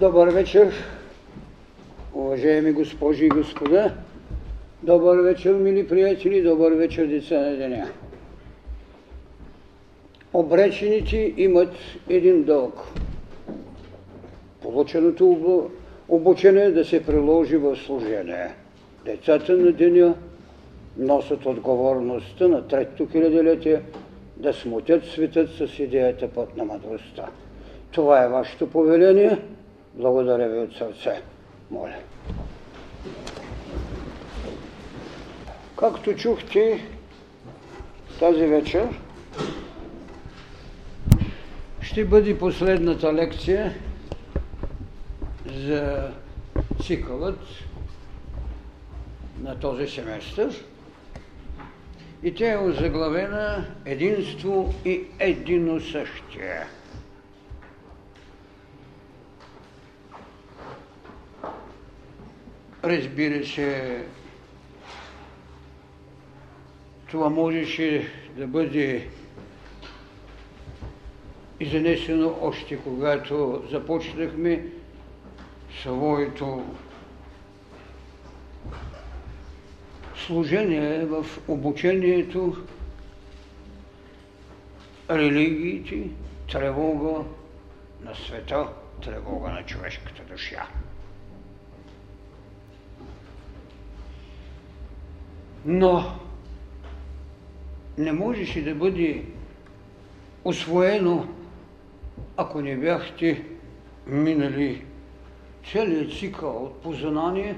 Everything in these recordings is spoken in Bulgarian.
Добър вечер, уважаеми госпожи и господа. Добър вечер, мили приятели, добър вечер, деца на деня. Обречените имат един дълг. Полученото обучение да се приложи в служение. Децата на деня носят отговорността на третото хилядолетие да смутят светът с идеята път на мъдростта. Това е вашето повеление. Благодаря ви от сърце. Моля. Както чухте тази вечер, ще бъде последната лекция за цикълът на този семестър. И тя е озаглавена Единство и едино същие. Разбира се, това можеше да бъде изнесено още когато започнахме своето служение в обучението, религиите, тревога на света, тревога на човешката душа. Но не можеше да бъде освоено, ако не бяхте минали целият цикъл от познание,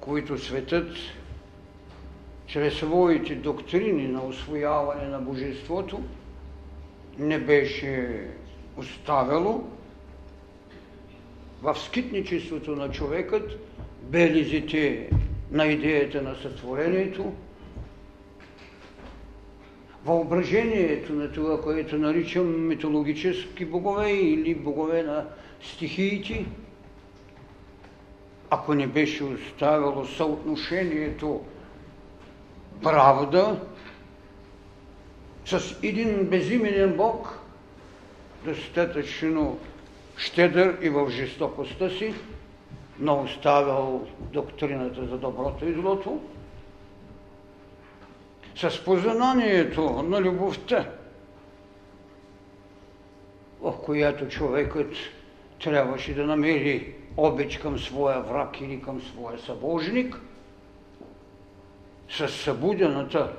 които светът чрез своите доктрини на освояване на Божеството не беше оставило в скитничеството на човекът белизите на идеята на сътворението, въображението на това, което наричам митологически богове или богове на стихиите, ако не беше оставило съотношението правда с един безименен Бог, достатъчно щедър и в жестокостта си, но оставял доктрината за доброто и злото, с познанието на любовта, в която човекът трябваше да намери обич към своя враг или към своя събожник, с събудената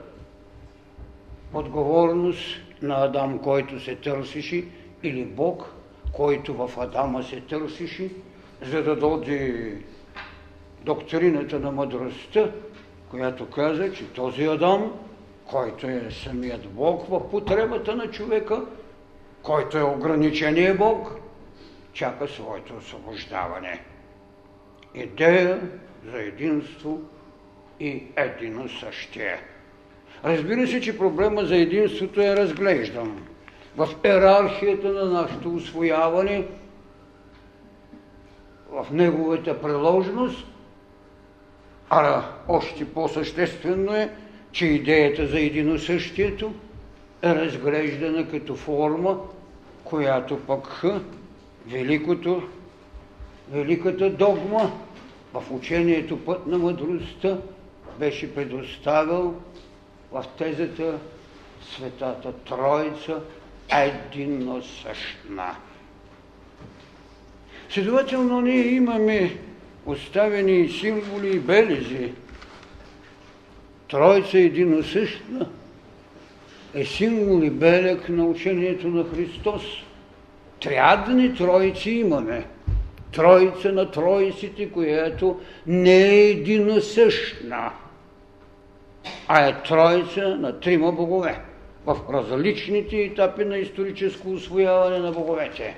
отговорност на Адам, който се търсише, или Бог, който в Адама се търсише, за да доди доктрината на мъдростта, която каза, че този Адам, който е самият Бог в потребата на човека, който е ограничение Бог, чака своето освобождаване. Идея за единство и едино същие. Разбира се, че проблема за единството е разглеждан. В иерархията на нашето освояване, в неговата приложност, а още по-съществено е, че идеята за единосъщието е разглеждана като форма, която пък великото, великата догма в учението път на мъдростта беше предоставил в тезата Светата Троица единно същна. Следователно ние имаме оставени символи и белези. Троица единосъщна е символ и белег на учението на Христос. Триадни троици имаме. Троица на троиците, която не е единосъщна, а е троица на трима богове в различните етапи на историческо освояване на боговете.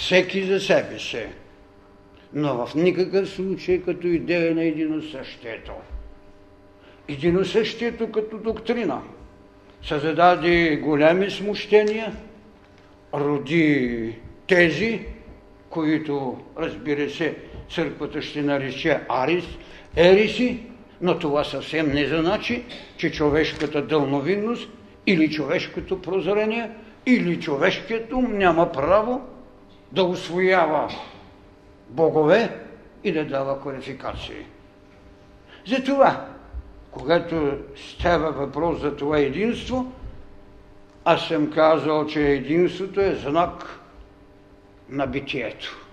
Всеки за себе си но в никакъв случай като идея на единосъщието. Единосъщието като доктрина създаде големи смущения, роди тези, които, разбира се, църквата ще нарече Арис, Ериси, но това съвсем не значи, че човешката дълновинност или човешкото прозрение или човешкият ум няма право да освоява богове и да дава квалификации. Затова, когато става въпрос за това единство, аз съм казал, че единството е знак на битието.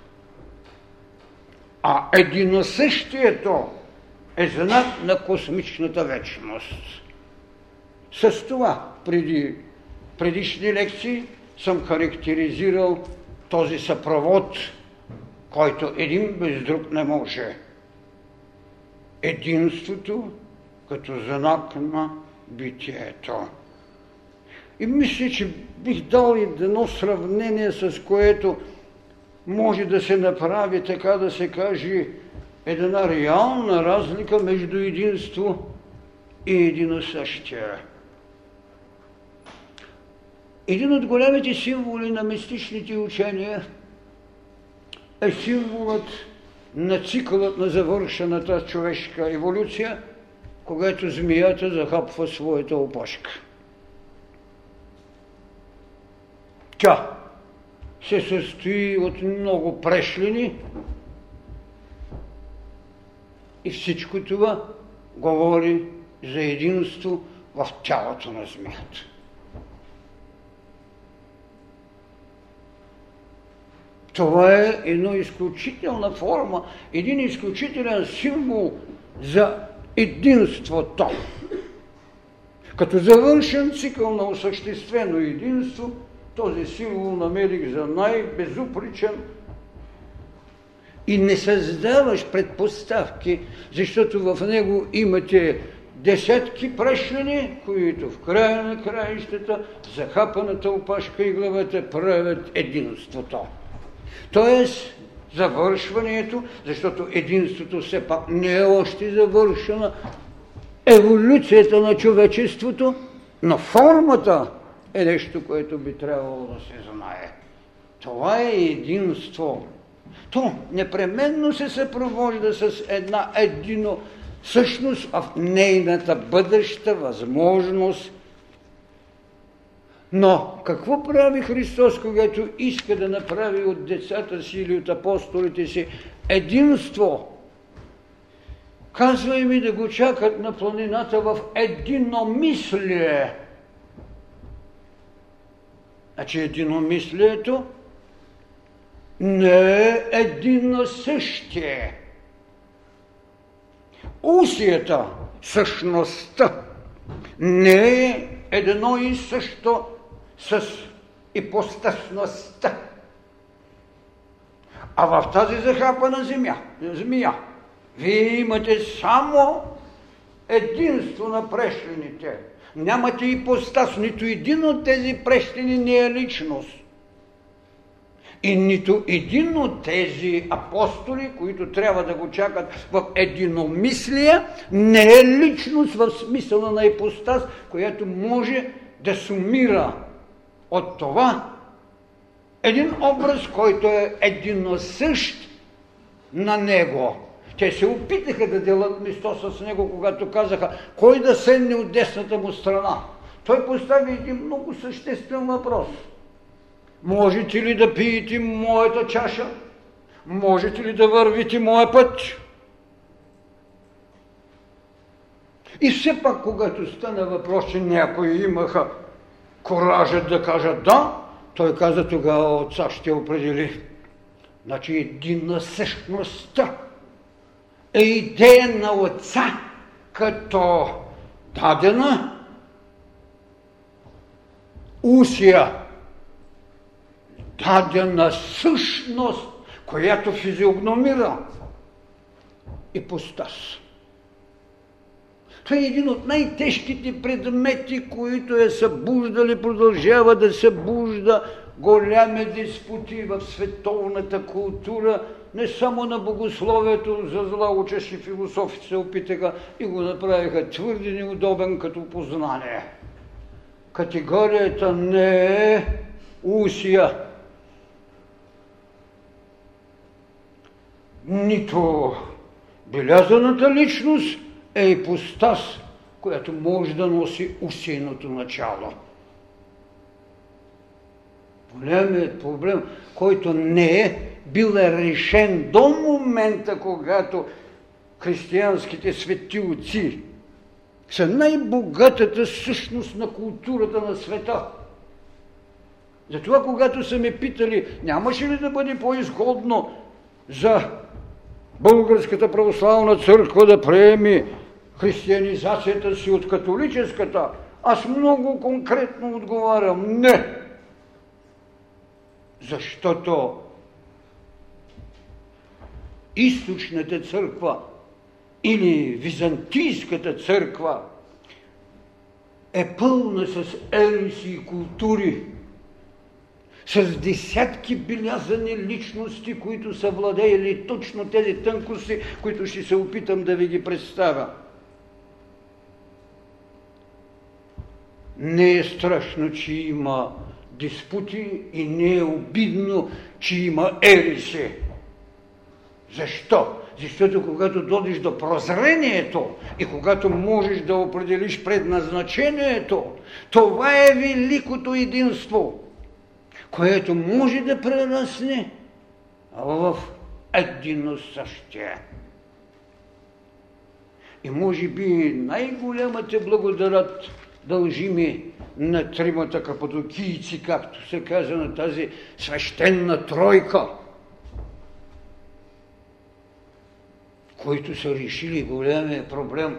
А единосъщието е знак на космичната вечност. С това преди предишни лекции съм характеризирал този съпровод, който един без друг не може. Единството като знак на битието. И мисля, че бих дал едно сравнение, с което може да се направи, така да се каже, една реална разлика между единство и единосъщия. Един от големите символи на мистичните учения е символът на цикълът на завършената човешка еволюция, когато змията захапва своята опашка. Тя се състои от много прешлини и всичко това говори за единство в тялото на змията. Това е една изключителна форма, един изключителен символ за единството. Като завършен цикъл на осъществено единство, този символ намерих за най-безупричен и не създаваш предпоставки, защото в него имате десетки прешлени, които в края на краищата, захапаната опашка и главата правят единството. Тоест, завършването, защото единството все пак не е още завършена, еволюцията на човечеството, но формата е нещо, което би трябвало да се знае. Това е единство. То непременно се съпровожда с една едино същност в нейната бъдеща възможност но какво прави Христос, когато иска да направи от децата си или от апостолите си единство? Казва им и да го чакат на планината в единомислие. Значи единомислието не е едино същие. Усията, същността, не е едно и също с ипостасността. А в тази захапана земя, змия, вие имате само единство на прешлените. Нямате ипостас, нито един от тези прешлени не е личност. И нито един от тези апостоли, които трябва да го чакат в единомислие, не е личност в смисъла на ипостас, която може да сумира от това един образ, който е единосъщ на него. Те се опитаха да делат место с него, когато казаха кой да седне от десната му страна. Той постави един много съществен въпрос. Можете ли да пиете моята чаша? Можете ли да вървите моя път? И все пак, когато стана въпрос, че някои имаха коражът да кажат да, той каза тогава отца ще определи. Значи единна същността е идея на отца като дадена усия, дадена същност, която физиогномира и постас. Това е един от най-тежките предмети, които е събуждали, продължава да събужда голями диспути в световната култура, не само на богословието, за зла учащи философите се опитаха и го направиха твърде неудобен като познание. Категорията не е усия, нито белязаната личност, е ипостас, която може да носи усейното начало. Големият проблем, който не е бил решен до момента, когато християнските свети отци са най-богатата същност на културата на света. Затова, когато са ме питали, нямаше ли да бъде по-изгодно за Българската православна църква да приеми християнизацията си от католическата, аз много конкретно отговарям не. Защото източната църква или византийската църква е пълна с ериси и култури, с десятки белязани личности, които са владеели точно тези тънкости, които ще се опитам да ви ги представя. Не е страшно, че има диспути и не е обидно, че има ериси. Защо? Защото когато додиш до прозрението и когато можеш да определиш предназначението, това е великото единство, което може да прерасне в едино същие. И може би най-голямата благодарят дължими на тримата кападокийци, както се каза на тази свещена тройка – които са решили големия проблем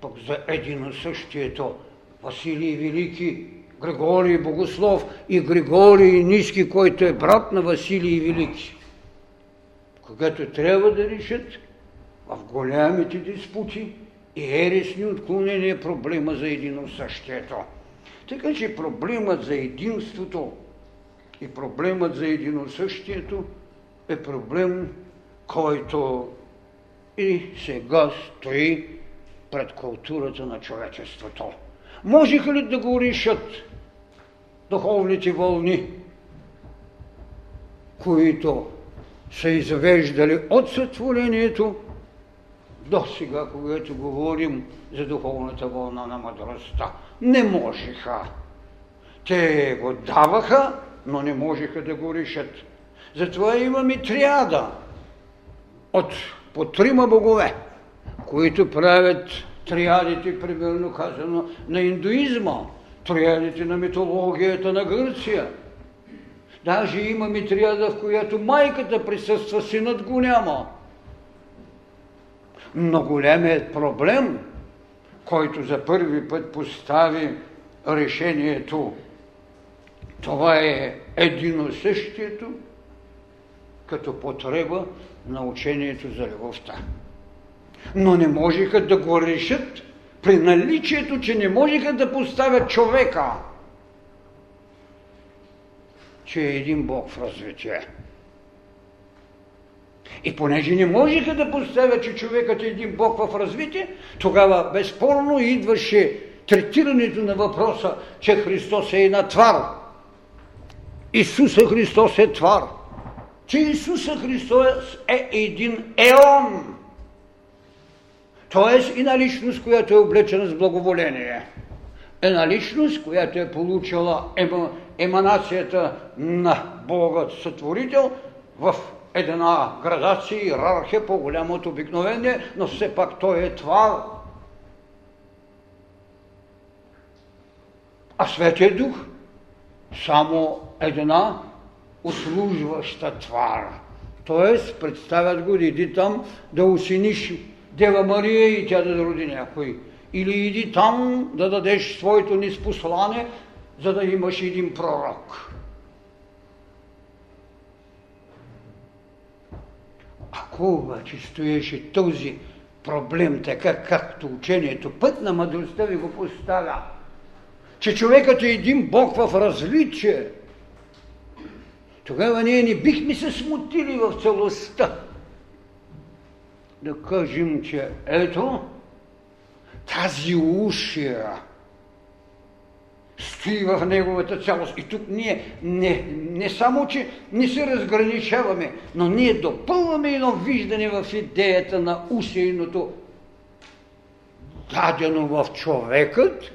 пък за единосъщието. Василий Велики, Григорий Богослов и Григорий Ниски, който е брат на Василий Велики. Когато трябва да решат в голямите диспути и ересни отклонения проблема за единосъщието. Така че проблемът за единството и проблемът за единосъщието е проблем, който и сега стои пред културата на човечеството. Можеха ли да го решат духовните вълни, които са извеждали от сътворението до сега, когато говорим за духовната вълна на мъдростта? Не можеха. Те го даваха, но не можеха да го решат. Затова имаме триада от по трима богове, които правят триадите, примерно казано, на индуизма, триадите на митологията на Гърция. Даже имаме триада, в която майката присъства, синът го няма. Но големият проблем, който за първи път постави решението, това е единосъщието, като потреба на учението за любовта. Но не можеха да го решат при наличието, че не можеха да поставят човека, че е един Бог в развитие. И понеже не можеха да поставят, че човекът е един Бог в развитие, тогава безспорно идваше третирането на въпроса, че Христос е една твар. Исуса Христос е твар че Исуса Христос е един еон. Тоест една личност, която е облечена с благоволение. Една личност, която е получила ема, еманацията на Бога Сътворител в една градация, иерархия, по-голяма от обикновение, но все пак той е твар. А Светия Дух само една услужваща твар. Тоест, представят го, иди там да усиниш Дева Мария и тя да роди някой. Или иди там да дадеш своето неспослане, за да имаш един пророк. Ако обаче стоеше този проблем така, както учението път на мъдростта ви го поставя, че човекът е един Бог в различие – тогава ние не бихме се смутили в целостта. Да кажем, че ето тази ушия стои в неговата цялост. И тук ние не, не само, че не се разграничаваме, но ние допълваме едно виждане в идеята на усейното, дадено в човекът,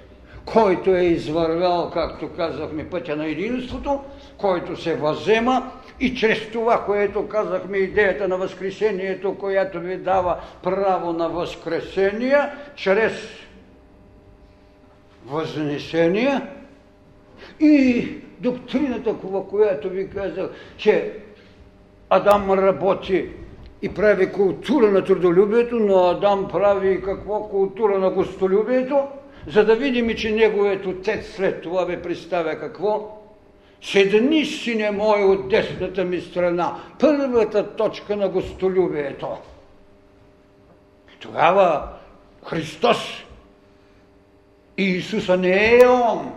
който е извървял, както казахме, пътя на единството, който се възема и чрез това, което казахме, идеята на Възкресението, която ви дава право на Възкресение, чрез Възнесение и доктрината, която ви казах, че Адам работи и прави култура на трудолюбието, но Адам прави какво култура на гостолюбието, за да видим, че неговият отец след това ви представя какво? Седни, сине мой, от десната ми страна, първата точка на гостолюбието. Тогава Христос и Исуса не е Он,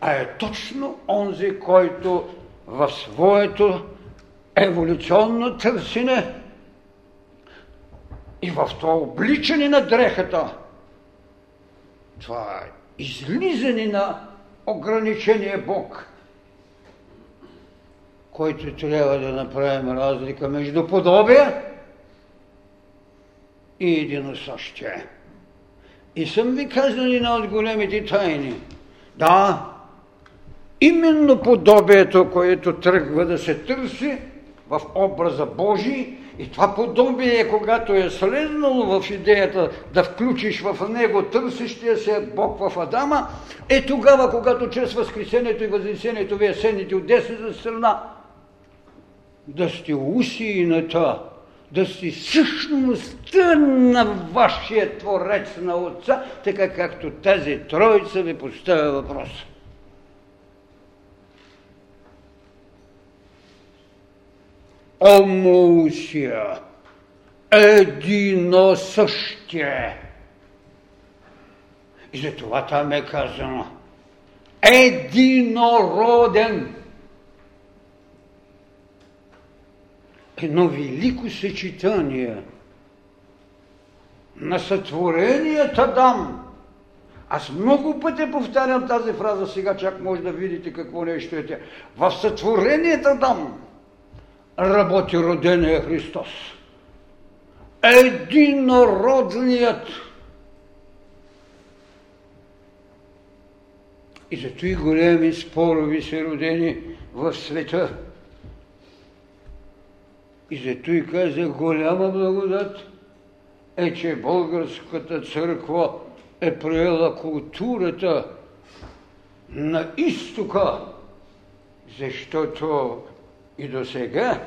а е точно онзи, който в своето еволюционно търсене и в това обличане на дрехата, това излизане на ограничение Бог, който трябва да направим разлика между подобие и единосъщие. И съм ви казал на от големите тайни. Да, именно подобието, което тръгва да се търси в образа Божий, и това подобие, когато е слезнало в идеята да включиш в него търсещия се Бог в Адама, е тогава, когато чрез Възкресението и Възнесението вие седнете от десната страна, да сте усината, да сте същността на вашия Творец на Отца, така както тази троица ви поставя въпроса. омусия, едино същие. И за това там е казано единороден. Едно велико съчетание на сътворенията дам. Аз много пъти повтарям тази фраза, сега чак може да видите какво нещо е тя. В сътворенията дам работи родения Христос. Единородният. И зато и големи спорови са родени в света. И зато и каза голяма благодат е, че българската църква е приела културата на изтока, защото и до сега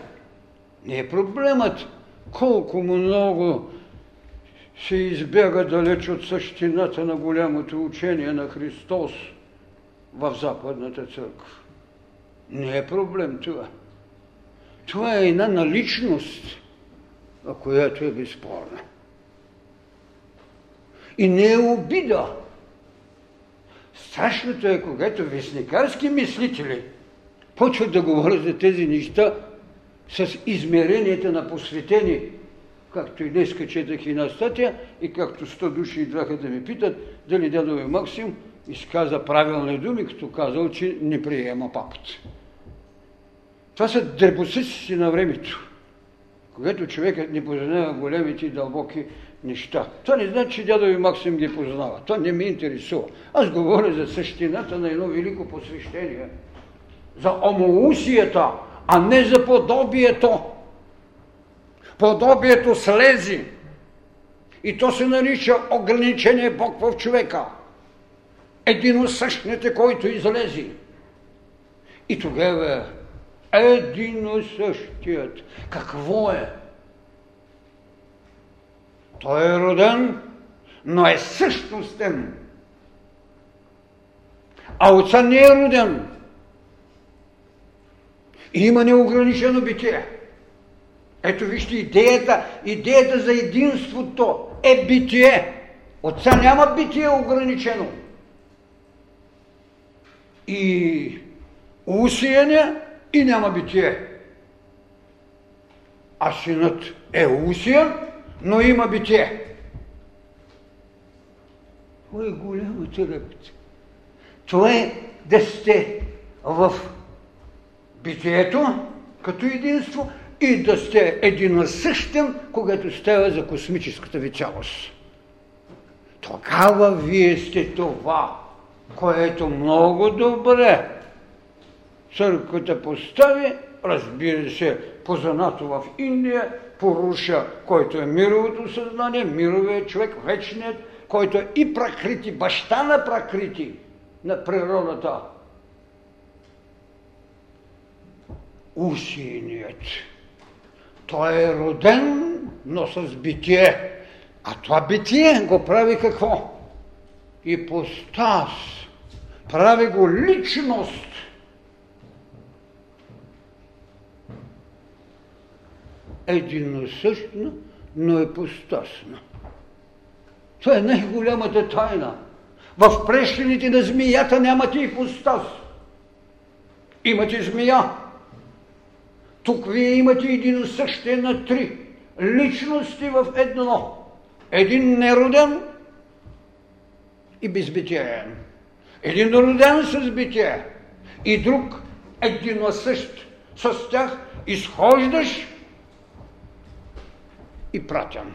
не е проблемът колко много се избяга далеч от същината на голямото учение на Христос в Западната църква. Не е проблем това. Това е една наличност, която е безспорна. И не е обида. Страшното е, когато вестникарски мислители – почват да говорят за тези неща с измеренията на посветени, както и днес четах и на статия, и както сто души идваха да ми питат дали дядове Максим изказа правилни думи, като казал, че не приема папата. Това са дребосъците на времето, когато човекът не познава големите и дълбоки неща. Това не значи, че дядо Максим ги познава. Това не ме интересува. Аз говоря за същината на едно велико посвещение – за омоусията, а не за подобието. Подобието слези. И то се нарича ограничение Бог в човека. Единосъщните, който излези. И тогава единосъщият. Какво е? Той е роден, но е същностен. А отца не е роден, и има неограничено битие. Ето вижте идеята, идеята за единството е битие. Отца няма битие ограничено. И усияне и няма битие. А синът е усиян, но има битие. Това е голямата работа. Това е да сте в битието като единство и да сте единосъщен, когато става за космическата ви цялост. Тогава вие сте това, което много добре църквата постави, разбира се, познато в Индия, поруша, който е мировото съзнание, мировият човек, вечният, който е и пракрити, баща на пракрити, на природата. Усиният. Той е роден, но с битие. А това битие го прави какво? Ипостас. Прави го личност. Единосъщна, но ипостасна. Това е най-голямата тайна. В прещените на змията нямате ипостас. Имате змия. Тук вие имате един същия на три личности в едно. Един нероден и безбитиен. Един роден с битие и друг единосъщ. С тях изхождаш и пратен.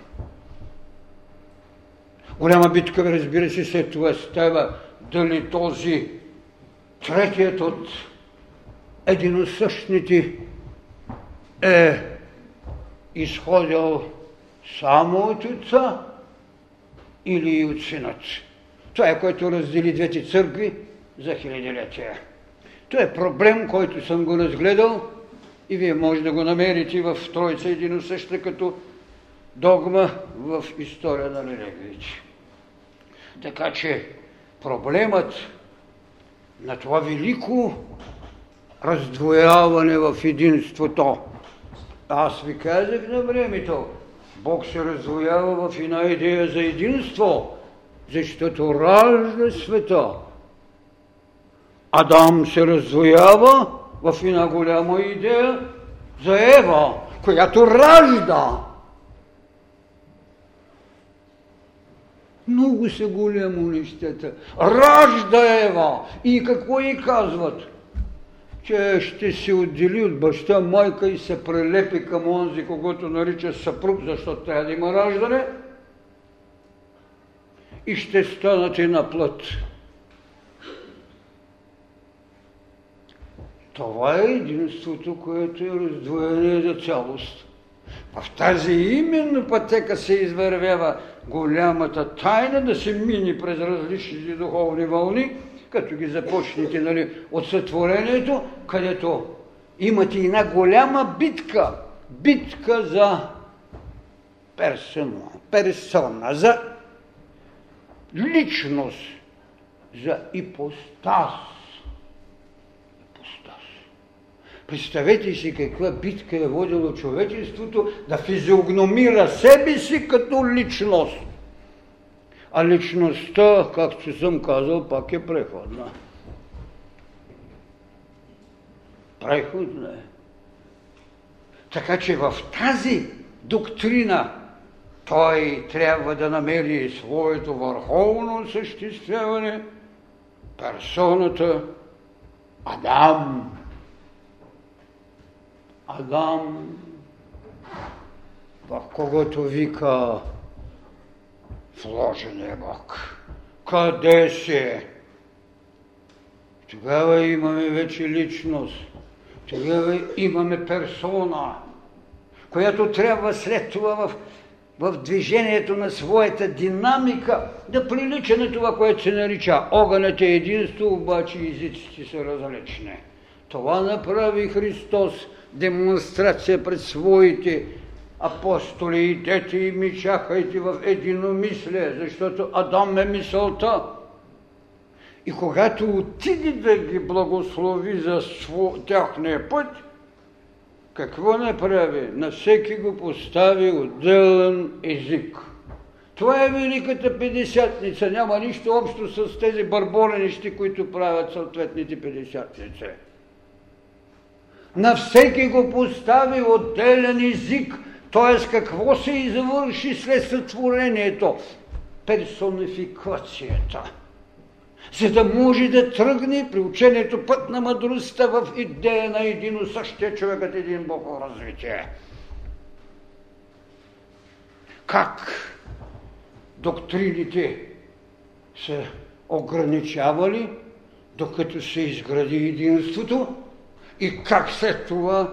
Голяма битка, разбира се, след това става дали този третият от единосъщните е изходил само от отца или и от синът. Това е което раздели двете църкви за хилядилетия. Това е проблем, който съм го разгледал и вие може да го намерите в Троица единосъща като догма в история на религиите. Така че проблемът на това велико раздвояване в единството. Аз ви казах на времето, Бог се раздвоява в една идея за единство, защото ражда света. Адам се раздвоява в една голяма идея за Ева, която ражда. Много са голямо нещата. Ражда Ева. И какво и казват? че ще се отдели от баща, майка и се прелепи към онзи, когато нарича съпруг, защото трябва да има раждане, и ще станат и на плът. Това е единството, което е раздвоение за цялост. В тази именно пътека се извървява голямата тайна да се мини през различните духовни вълни – като ги започнете нали, от сътворението, където имате една голяма битка. Битка за персона, персона, за личност, за. Ипостас. Представете си каква битка е водило човечеството да физиогномира себе си като личност. А личността, както съм казал, пак е преходна. Преходна е. Така че в тази доктрина той трябва да намери своето върховно съществяване, персоната Адам. Адам, в когото вика вложен е Бог. Къде си? Тогава имаме вече личност. Тогава имаме персона, която трябва след това в, в движението на своята динамика да прилича на това, което се нарича огънът е единство, обаче езиците са различни. Това направи Христос, демонстрация пред своите апостоли, идете и ми чакайте в единомислие, защото Адам е мисълта. И когато отиде да ги благослови за сво, тяхния път, какво не прави? На всеки го постави отделен език. Това е Великата Педесятница. Няма нищо общо с тези барболенищи, които правят съответните Педесятници. На всеки го постави отделен език – т.е. какво се извърши след сътворението? Персонификацията. За да може да тръгне при учението път на мъдростта в идея на един същия човекът един Бог развитие. Как доктрините са ограничавали, докато се изгради единството, И как след това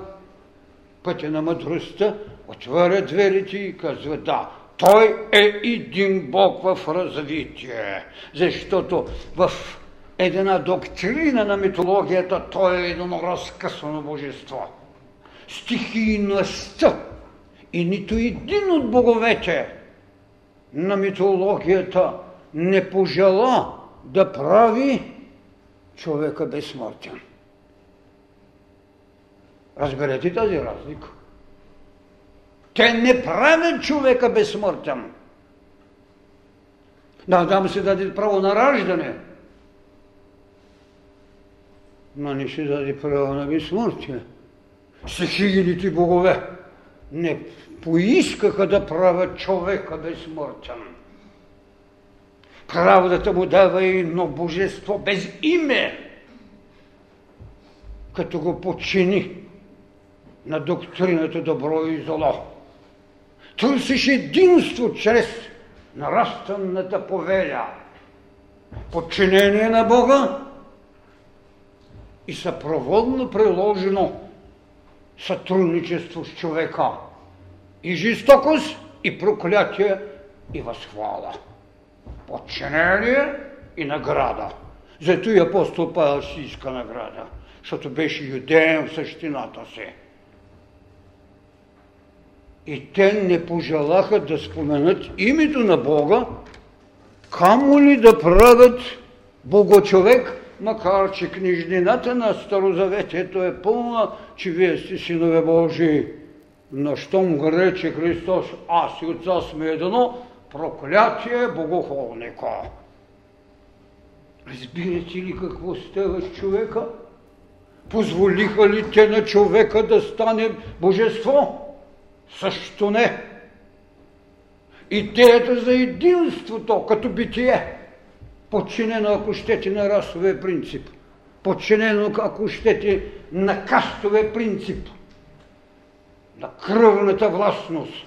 пътя на мъдростта отваря дверите и казва да, той е един Бог в развитие, защото в една доктрина на митологията той е едно разкъсано божество. Стихийността и нито един от боговете на митологията не пожела да прави човека безсмъртен. Разберете тази разлика. Те не правят човека безсмъртен. Да, Адам се даде право на раждане, но не се даде право на безсмъртие. Стихийните богове не поискаха да правят човека безсмъртен. Правдата му дава едно божество без име, като го подчини на доктрината добро и зло. Търсиш единство чрез нарастаната повеля, подчинение на Бога и съпроводно приложено сътрудничество с човека. И жестокост, и проклятие, и възхвала. Подчинение и награда. Зато и апостол Павел си иска награда, защото беше юдеен в същината си. И те не пожелаха да споменат името на Бога, камо ли да правят Богочовек, макар че книжнината на Старозаветието е пълна, че вие сте синове Божии. Но щом рече Христос, аз и Отца сме едно, проклятие богохолника. Разбирате ли какво става с човека? Позволиха ли те на човека да стане божество? Също не. Идеята за единството като битие, подчинено, ако щете, на расовия принцип, подчинено, ако щете, на кастовия принцип, на кръвната властност,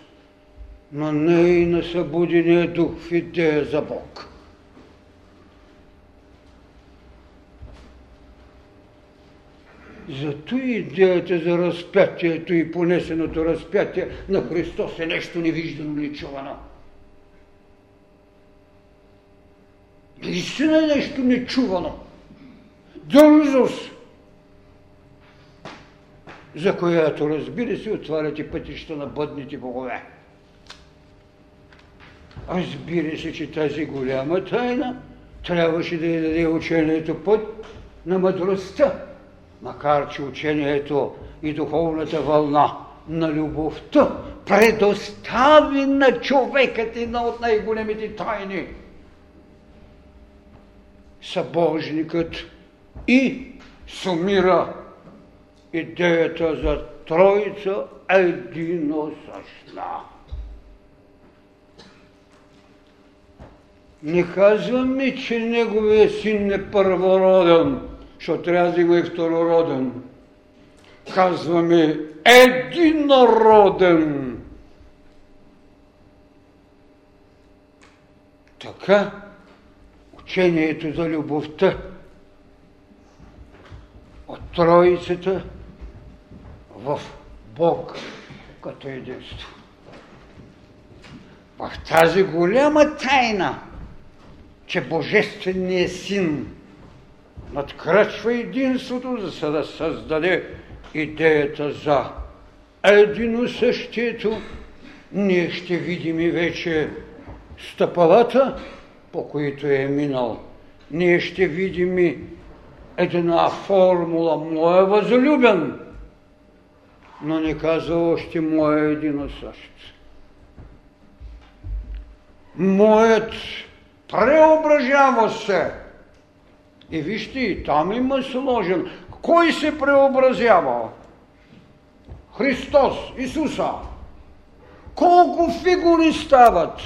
но не и на събудения дух в идея за Бог. Зато идеята за разпятието и понесеното разпятие на Христос е нещо невиждано, нечувано. Наистина е нещо нечувано. Дързост, за която, разбира се, отваряте пътища на бъдните богове. Разбира се, че тази голяма тайна трябваше да я даде учението път на мъдростта, макар че учението и духовната вълна на любовта предостави на човекът една от най-големите тайни. Събожникът и сумира идеята за Троица едино същна. Не казваме, че неговия син е първороден, защото трябва да има и второроден. Казваме единороден. Така, учението за любовта от Троицата в Бог като единство. В тази голяма тайна – че Божественият син надкрачва единството, за да създаде идеята за едино същието, ние ще видим и вече стъпалата, по които е минал. Ние ще видим и една формула моя възлюбен, но не казва още моя едино същ. Моят преображава се. И вижте, и там има сложен. Кой се преобразява? Христос, Исуса. Колко фигури стават?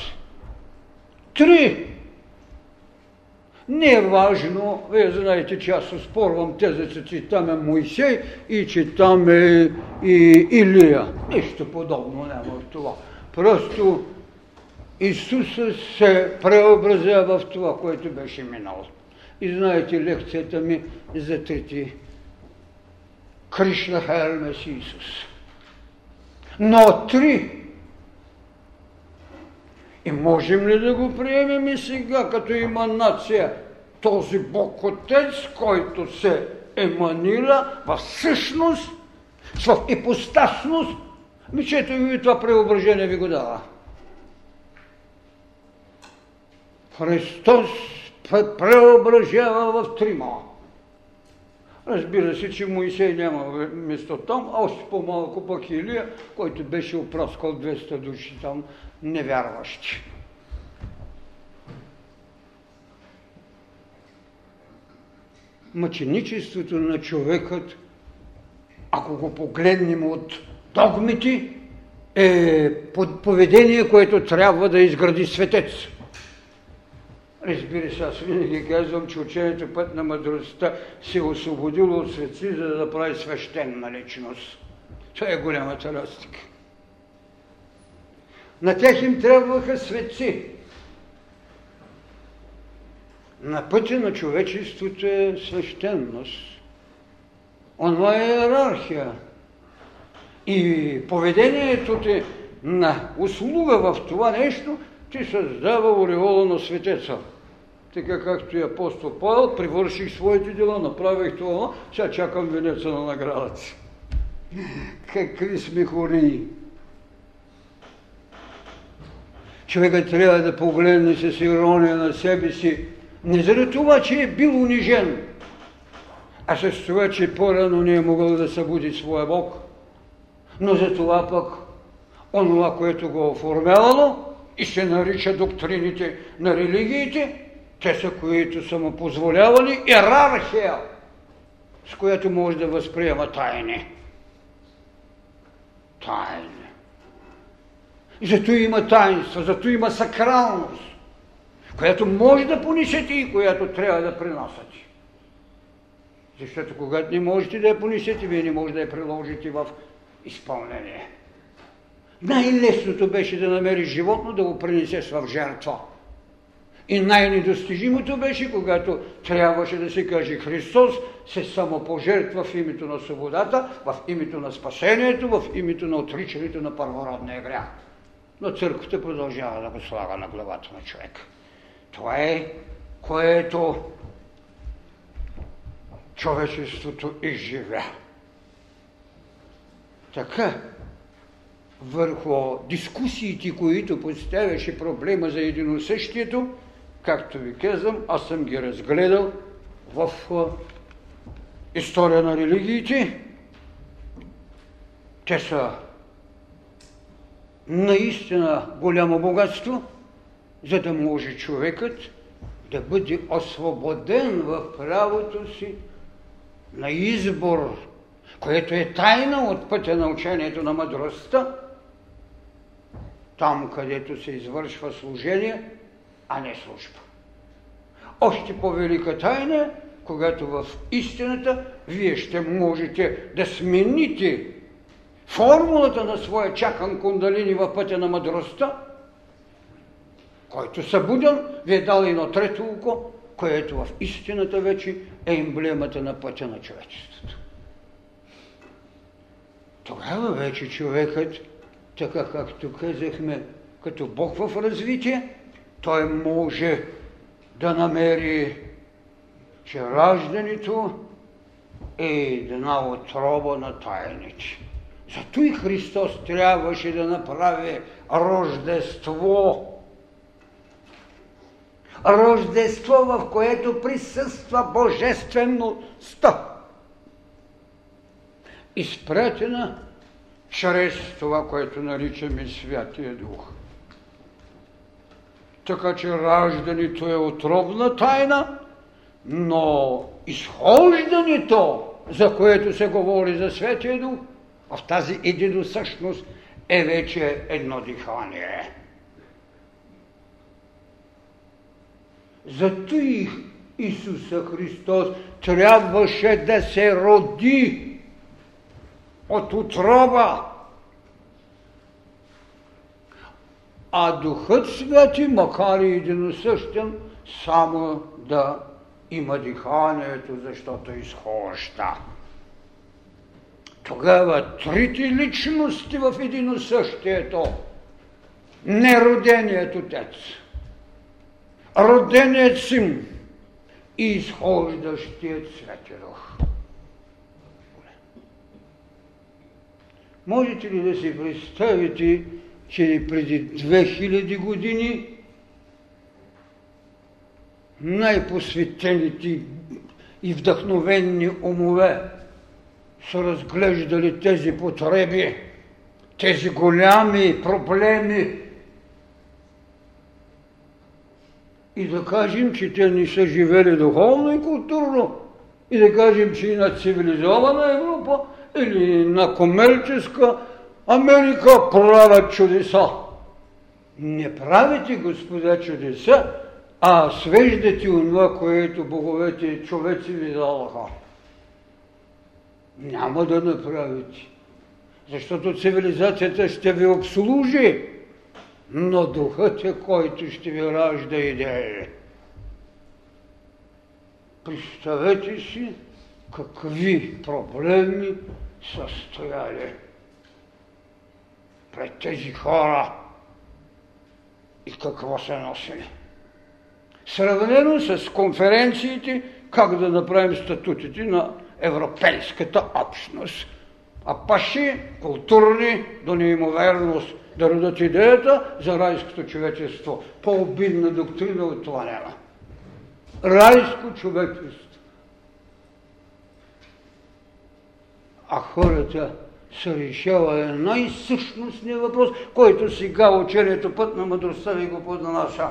Три. Не е важно, вие знаете, че аз спорвам тезата, че там е Моисей и че там е и Илия. Нищо подобно няма в това. Просто Исуса се преобразява в това, което беше минало. И знаете лекцията ми за трите Кришна Хермес Исус. Но три. И можем ли да го приемем и сега, като има нация, този Бог Отец, който се еманира в същност, в ипостасност, мечето ви това преображение ви го дава. Христос преображава в трима. Разбира се, че Моисей няма место там, още по-малко пък Илия, който беше опраскал 200 души там невярващи. Мъченичеството на човекът, ако го погледнем от догмите, е поведение, което трябва да изгради светец. Разбира се, аз винаги казвам, че учението път на мъдростта се е освободило от светци, за да направи свещена личност. Това е голямата разлика. На тях им трябваха светци. На пътя на човечеството е свещеност. Онова е иерархия. И поведението ти на услуга в това нещо ти създава ореола на светеца така както и апостол Павел, привърших своите дела, направих това, сега чакам венеца на наградата. Какви сме хори! Човекът трябва да погледне с ирония на себе си, не заради това, че е бил унижен, а с това, че по-рано не е могъл да събуди своя Бог. Но за това пък онова, което го оформяло и се нарича доктрините на религиите, те са, които са му позволявали иерархия, с която може да възприема тайни. Тайни. И зато има таинство, зато има сакралност, която може да понесете и която трябва да принасяте. Защото когато не можете да я понесете, вие не можете да я приложите в изпълнение. Най-лесното беше да намериш животно, да го принесеш в жертва. И най-недостижимото беше, когато трябваше да се каже Христос се самопожертва в името на свободата, в името на спасението, в името на отричането на първородния грях. Но църквата продължава да го слага на главата на човек. Това е, което човечеството изживя. Така, върху дискусиите, които поставяше проблема за единосъщието, както ви казвам, аз съм ги разгледал в история на религиите. Те са наистина голямо богатство, за да може човекът да бъде освободен в правото си на избор, което е тайна от пътя на учението на мъдростта, там, където се извършва служение – а не служба. Още по-велика тайна когато в истината вие ще можете да смените формулата на своя чакан кундалини в пътя на мъдростта, който събуден, ви е дал едно трето око, което в истината вече е емблемата на пътя на човечеството. Тогава вече човекът, така както казахме, като Бог в развитие, той може да намери, че раждането е една отроба на тайните. Зато и Христос трябваше да направи рождество. Рождество, в което присъства божествеността. Изпратена чрез това, което наричаме Святия Дух. Така че раждането е отровна тайна, но изхождането, за което се говори за Светия Дух, в тази единосъщност е вече едно дихание. Зато и Исуса Христос трябваше да се роди от отроба а Духът Свети, макар и единосъщен, само да има диханието, защото изхожда. Тогава трите личности в един същието. Нероденият отец, роденият син и изхождащият Свети Дух. Можете ли да си представите, че преди 2000 години най-посветените и вдъхновенни умове са разглеждали тези потреби, тези голями проблеми. И да кажем, че те не са живели духовно и културно, и да кажем, че и на цивилизована Европа или на комерческа Америка правят чудеса. Не правите, господа, чудеса, а свеждате онова, което боговете човеци ви дадоха. Няма да направите. Защото цивилизацията ще ви обслужи, но духът е, който ще ви ражда идеи. Представете си какви проблеми са стояли пред тези хора и какво са носили. Сравнено с конференциите как да направим статутите на европейската общност. А паши културни до неимоверност да родят идеята за райското човечество. По-обидна доктрина от това няма. Райско човечество. А хората се решава най-същностния въпрос, който сега учението път на мъдростта ви го поднаша.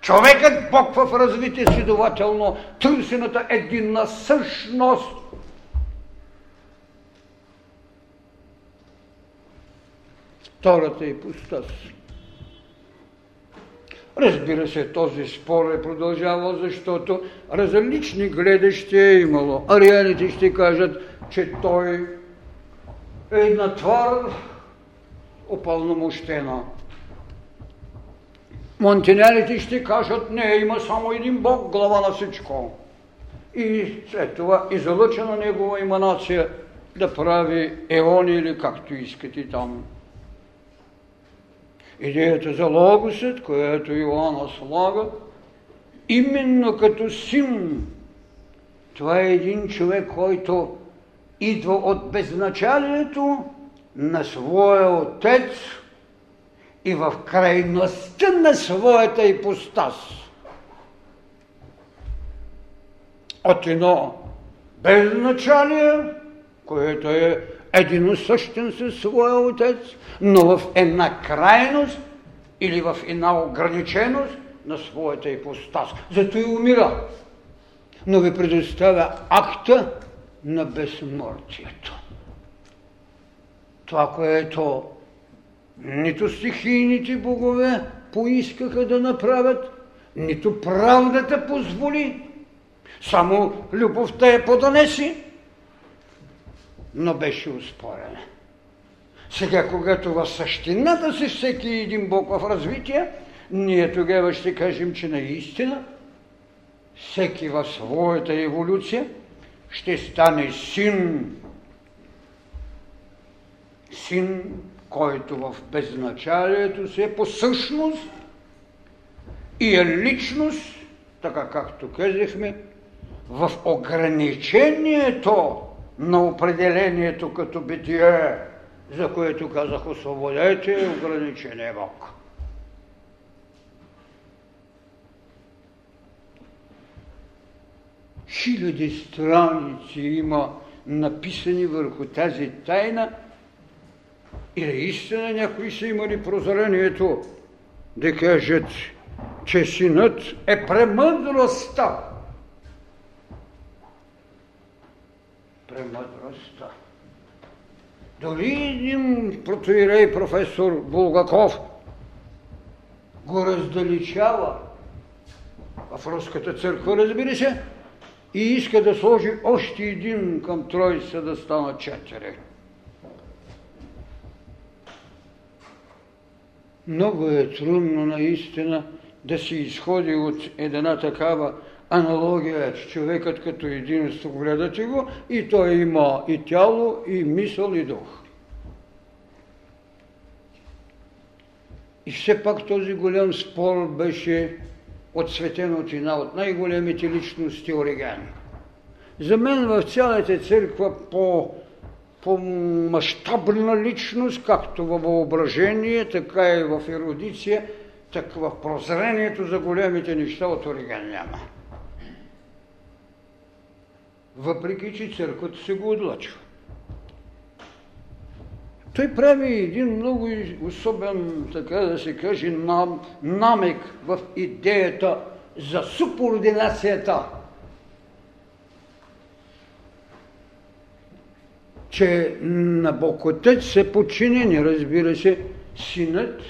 Човекът Бог в развитие, следователно търсената единна същност. Втората ипостас. Разбира се, този спор е продължавал, защото различни гледащи е имало. Арианите ще кажат, че той една твар опълномощена Монтенярите ще кажат, не, има само един Бог, глава на всичко. И след това излъчена негова иманация да прави еони или както искате там. Идеята за логосът, която Иоанна слага, именно като син, това е един човек, който идва от безначалието на своя отец – и в крайността на своята ипостас. От едно безначалие, което е единосъщен със своя отец, но в една крайност или в една ограниченост на своята ипостас. Зато и умира. Но ви предоставя акта на безсмъртието. Това, което нито стихийните богове поискаха да направят, нито правдата позволи. Само любовта я подонеси, но беше успорена. Сега, когато в същината си всеки един Бог в развитие, ние тогава ще кажем, че наистина всеки в своята еволюция ще стане син. Син който в безначалието си е по същност и е личност, така както казахме, в ограничението на определението като битие, за което казах освободете ограничение Бог. Хиляди страници има написани върху тази тайна – и наистина някои са имали прозрението да кажат, че синът е премъдростта. Премъдростта. Дори един протоирей професор Булгаков го раздалечава в Руската църква, разбира се, и иска да сложи още един към тройца да станат четири. Много е трудно наистина да се изходи от една такава аналогия че човекът като единство гледате го и той има и тяло, и мисъл, и дух. И все пак този голям спор беше отсветен от една от най-големите личности Ориген. За мен в цялата църква по, по мащабна личност, както във въображение, така и в ерудиция, така в прозрението за големите неща от Ориген няма. Въпреки, че църквата се го отлъчва. Той прави един много особен, така да се каже, нам, намек в идеята за субординацията. Че на Бог Отец се подчинени, разбира се, Синът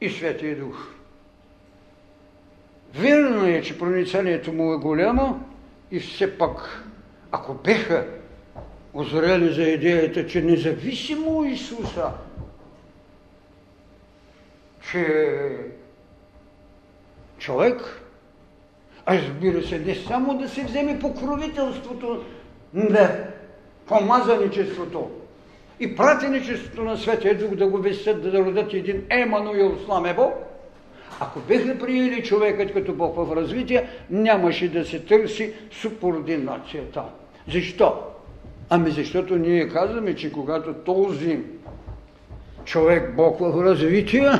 и Светия Дух. Верно е, че проницанието му е голямо и все пак, ако беха озрели за идеята, че независимо Исуса, че човек, а разбира се, не само да се вземе покровителството на помазаничеството и пратеничеството на Светия Дух да го весят, да родят един Емануил Сламе Бог, ако бихме приели човекът като Бог в развитие, нямаше да се търси субординацията. Защо? Ами защото ние казваме, че когато този човек Бог в развитие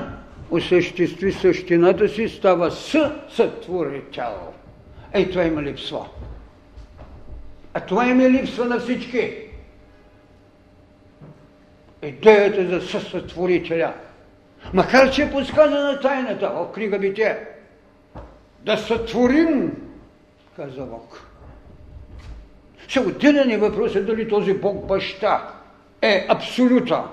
осъществи същината си, става с сътворител. Ей, това има липсва. А това има липсва на всички. Идеята за съсътворителя. Макар, че е подсказана тайната в книга Бите. Да сътворим, каза Бог. Се отделен е въпросът дали този Бог баща е абсолюта,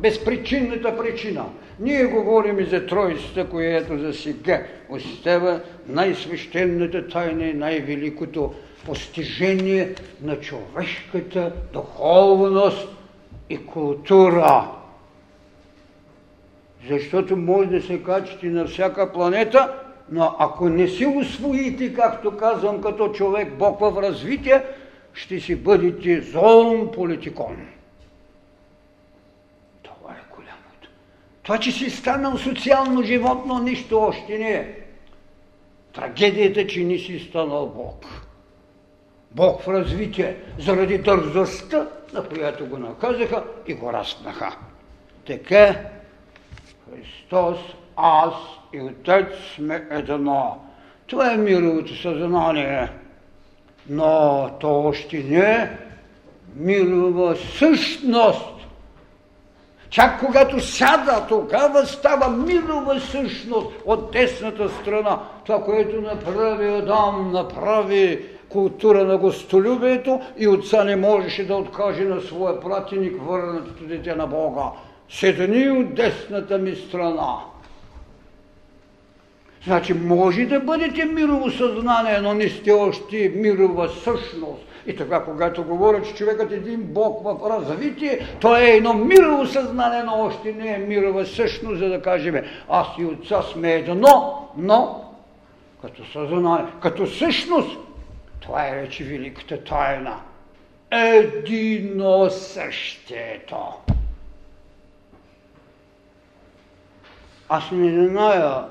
безпричинната причина. Ние говорим за Тройството, което за сега остава най-свещената тайна и най-великото постижение на човешката духовност и култура. Защото може да се качите на всяка планета, но ако не си усвоите, както казвам, като човек Бог в развитие, ще си бъдете зон политикон. Това е голямото. Това, че си станал социално животно, нищо още не е. Трагедията, че не си станал Бог. Бог в развитие, заради дързостта, на която го наказаха и го разпнаха. Така Христос, аз и Отец сме едно. Това е мировото съзнание но то още не е мирова същност. Чак когато сяда, тогава става мирова същност от десната страна. Това, което направи Адам, направи култура на гостолюбието и отца не можеше да откаже на своя пратеник върнатото дете на Бога. Седни от десната ми страна. Значи може да бъдете мирово съзнание, но не сте още мирова същност. И така, когато говоря, че човекът е един Бог в развитие, то е едно мирово съзнание, но още не е мирова същност, за да кажем, аз и отца сме едно, но като съзнание, като същност, това е вече великата тайна. Едино същето. Аз не зная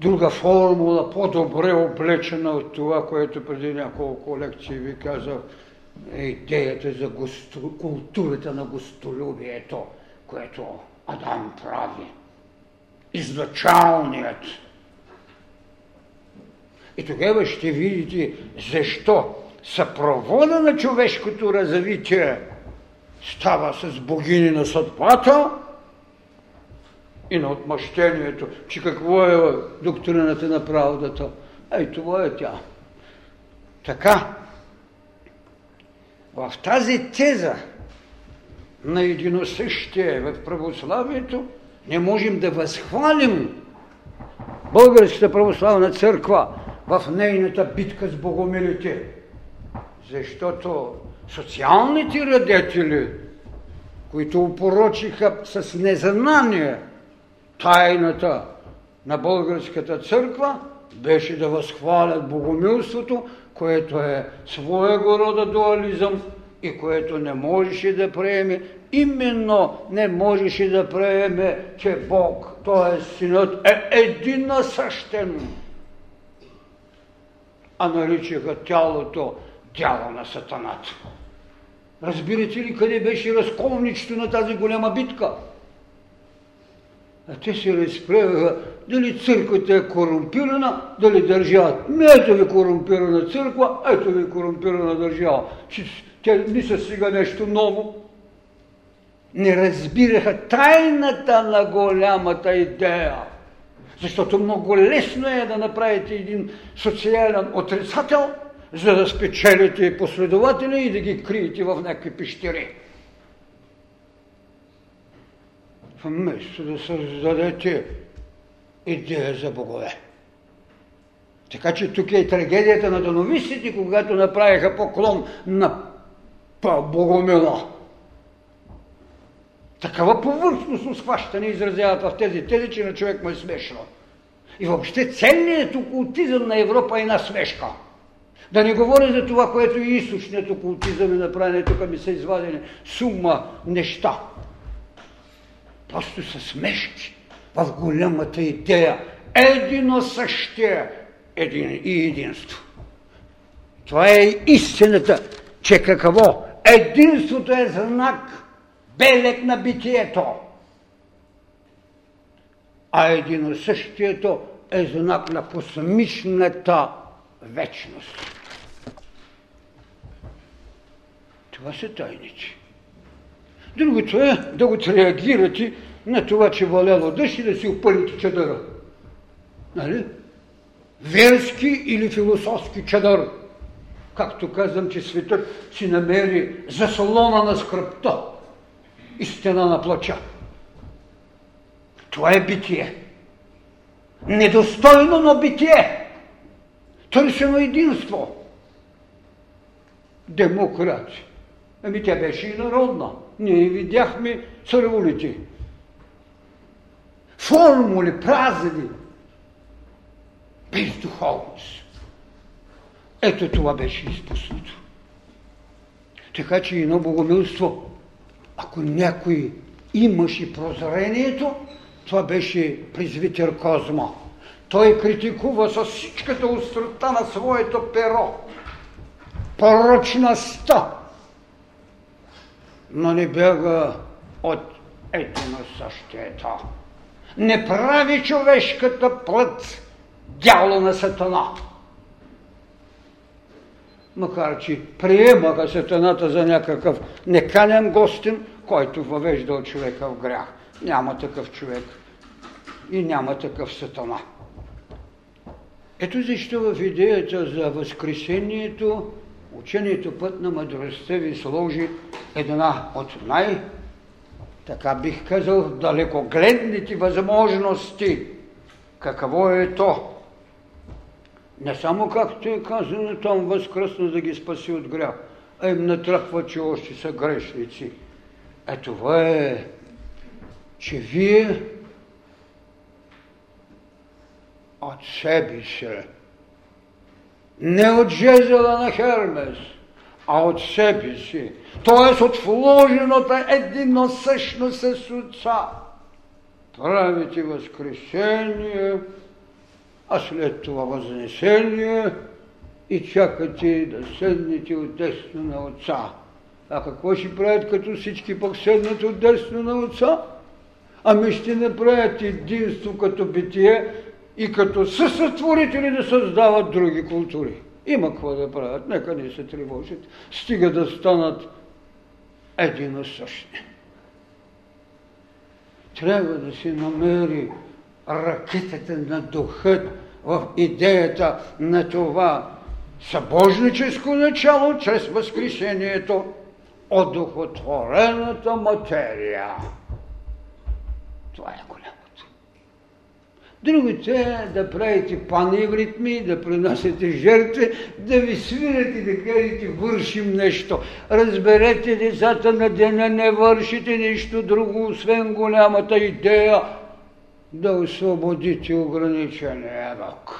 друга формула, по-добре облечена от това, което преди няколко лекции ви казах, е идеята за госто, културата на гостолюбието, което Адам прави. Изначалният. И тогава ще видите защо съпровода на човешкото развитие става с богини на съдбата, и на отмъщението, че какво е доктрината на правдата. Ей, това е тя. Така, в тази теза на единосъщие в православието не можем да възхвалим Българската православна църква в нейната битка с богомилите. Защото социалните радетели, които упорочиха с незнание тайната на българската църква, беше да възхвалят богомилството, което е своего рода дуализъм и което не можеше да приеме, именно не можеше да приеме, че Бог, т.е. Синът е един същен. А наричаха тялото дяло на сатаната. Разбирате ли къде беше разковничето на тази голяма битка? А те се разправяха дали църквата е корумпирана, дали държавата. Ето ви корумпирана църква, ето ви корумпирана държава. Че те са сега нещо ново. Не разбираха тайната на голямата идея. Защото много лесно е да направите един социален отрицател, за да спечелите последователи и да ги криете в някакви пещери. Вместо да създадете идея за богове. Така че тук е трагедията на дановистите, когато направиха поклон на Богомила. Такава повърхностно схващане изразяват в тези тези, че на човек му е смешно. И въобще целият окултизъм на Европа е на смешка. Да не говоря за това, което и източният окултизъм е направен. Тук ми са извадени сума неща. Просто са смешки в голямата идея. Едино същия един и единство. Това е истината, че какво? Единството е знак, белег на битието. А едино същието е знак на космичната вечност. Това са тайници. Другото е да го реагирате на това, че валяло дъжд и да си опълите чадъра. Нали? Верски или философски чадър. Както казвам, че светът си намери заслона на скръпта и стена на плача. Това е битие. Недостойно, но битие. Търсено единство. Демокрация. Ами тя беше и народна. Ние видяхме цървулите. Формули празени. Без духовност. Ето това беше изпуснато. Така че едно богомилство, ако някой имаше прозрението, това беше презвитер Козма. Той критикува с всичката острота на своето перо. Порочността но не бяга от едно същието. Не прави човешката плът дяло на сатана. Макар, че приемаха сатаната за някакъв неканен гостин, който въвеждал човека в грях. Няма такъв човек и няма такъв сатана. Ето защо в идеята за Възкресението учението път на мъдростта ви сложи една от най- така бих казал, далекогледните възможности. Какво е то? Не само както е казано там възкръсна да ги спаси от грях, а им натръпва, че още са грешници. Е това е, че вие от себе си не от жезела на Хермес, а от себе си, т.е. от вложената едино също с Отца. Правите възкресение, а след това възнесение и чакате да седнете от десно на Отца. А какво ще правят, като всички пък седнат от десно на Отца? Ами ще направят единство като битие, и като съсътворители да създават други култури. Има какво да правят, нека не се тревожат, стига да станат единосъщни. Трябва да се намери ракетата на духът в идеята на това събожническо начало чрез възкресението от духотворената материя. Това е голямо. Другото е да правите паневритми, да принасяте жертви, да ви свирят и да кажете вършим нещо. Разберете децата на деня, не вършите нищо друго, освен голямата идея да освободите ограничения рък.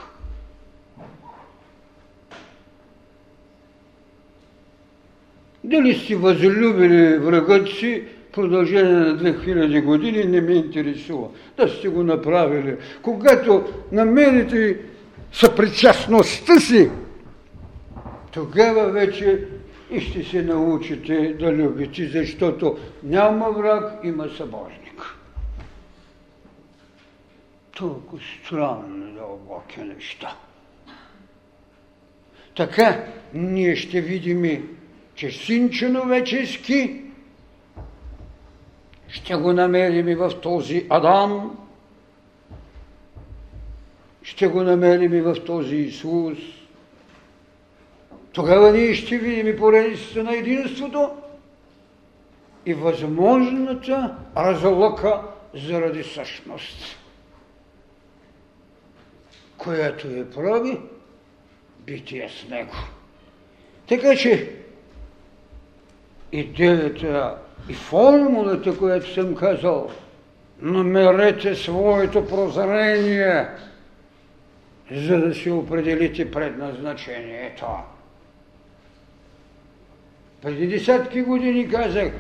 Дали сте възлюбили врагът си, продължение на 2000 години не ме интересува. Да сте го направили. Когато намерите съпричастността си, тогава вече и ще се научите да любите, защото няма враг, има събожник. Толкова странни дълбоки неща. Така ние ще видим, че син човечески ще го намерим и в този Адам, ще го намерим и в този Исус. Тогава ние ще видим и поредицата на единството и възможната разлъка заради същност, която е прави битие с него. Така че идеята и формулата, която съм казал, намерете своето прозрение, за да си определите предназначението. Преди десятки години казах,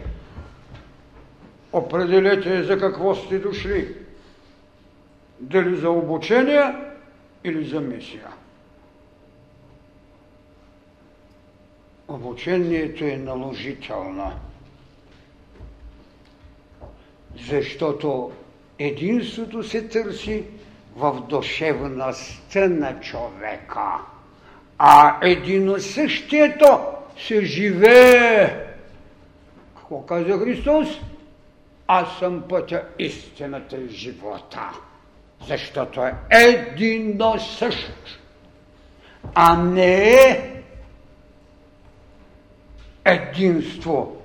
определете за какво сте дошли. Дали за обучение или за мисия. Обучението е наложително защото единството се търси в душевността на човека, а единосъщието се живее. Какво каза Христос? Аз съм пътя, истината и живота. Защото е единосъщ, а не е единство,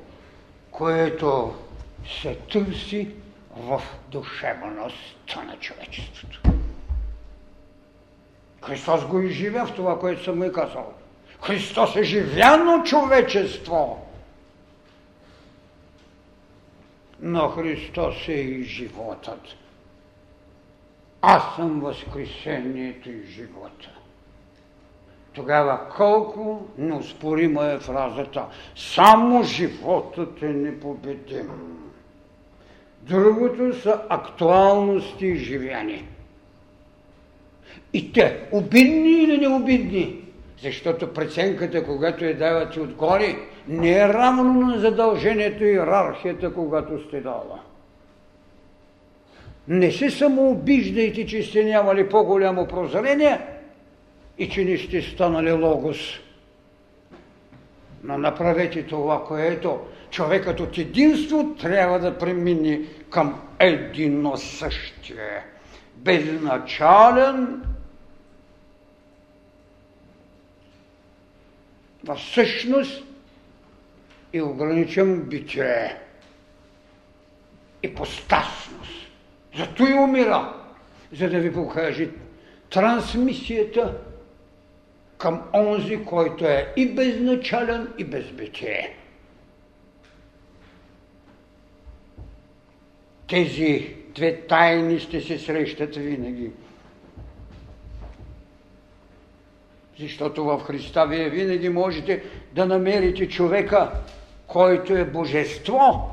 което се търси в душевността на човечеството. Христос го изживя в това, което съм му казал. Христос е живяно човечество. Но Христос е и животът. Аз съм възкресението и живота. Тогава колко неоспорима е фразата «Само животът е непобедим». Другото са актуалности и живяни. И те, обидни или необидни, защото преценката, когато я давате отгоре, не е равно на задължението и иерархията, когато сте дала. Не се самообиждайте, че сте нямали по-голямо прозрение и че не сте станали логос. Но направете това, което човекът от единство трябва да премине към едино същие. Безначален в същност и ограничен битие. И постасност. Зато и умира, за да ви покаже трансмисията към онзи, който е и безначален, и безбитие. Тези две тайни ще се срещат винаги. Защото в Христа вие винаги можете да намерите човека, който е божество,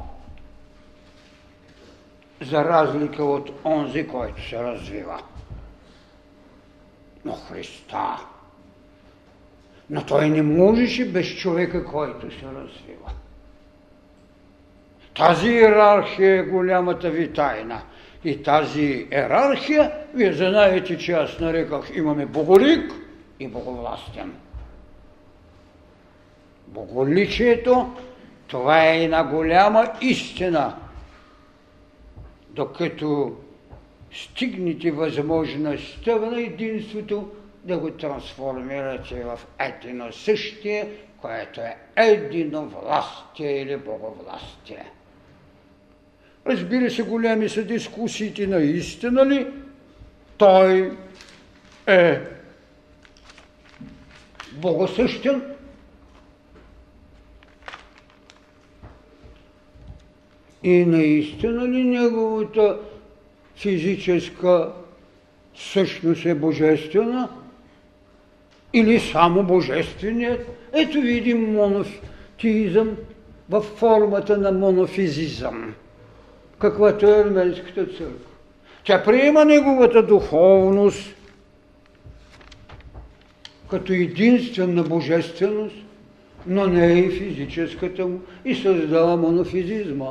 за разлика от онзи, който се развива. Но Христа. Но той не можеше без човека, който се развива. Тази иерархия е голямата ви тайна. И тази иерархия, вие знаете, че аз нареках, имаме боголик и боговластен. Боголичието, това е една голяма истина. Докато стигнете възможността на единството, да го трансформирате в едино същие, което е едино властие или боговластие. Разбира се, големи са дискусиите на истина ли той е богосъщен и наистина ли неговата физическа същност е божествена или само божественият. Ето видим теизъм в формата на монофизизъм, каквато е арменската църква. Тя приема неговата духовност като единствена божественост, но не и физическата му и създава монофизизма.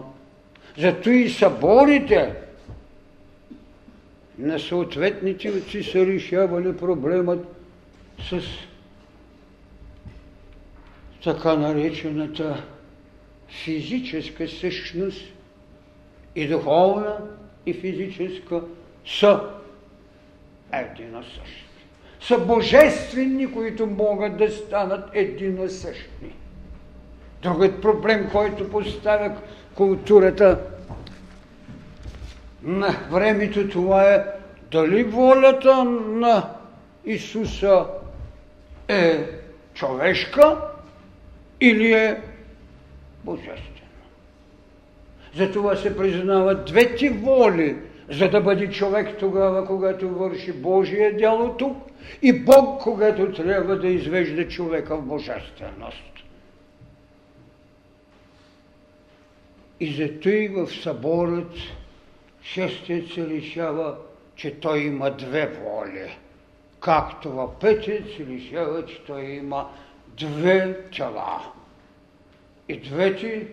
Зато и съборите на съответните отци са решавали проблемът с така наречената физическа същност и духовна и физическа са единосъщни. Са божествени, които могат да станат единосъщни. Другият проблем, който поставя културата на времето, това е дали волята на Исуса е човешка или е божествена. Затова се признават двете воли, за да бъде човек тогава, когато върши Божие дело тук и Бог, когато трябва да извежда човека в божественост. И зато и в съборът шестият се решава, че той има две воли. Както в петият се решава, че той има две тела. И двете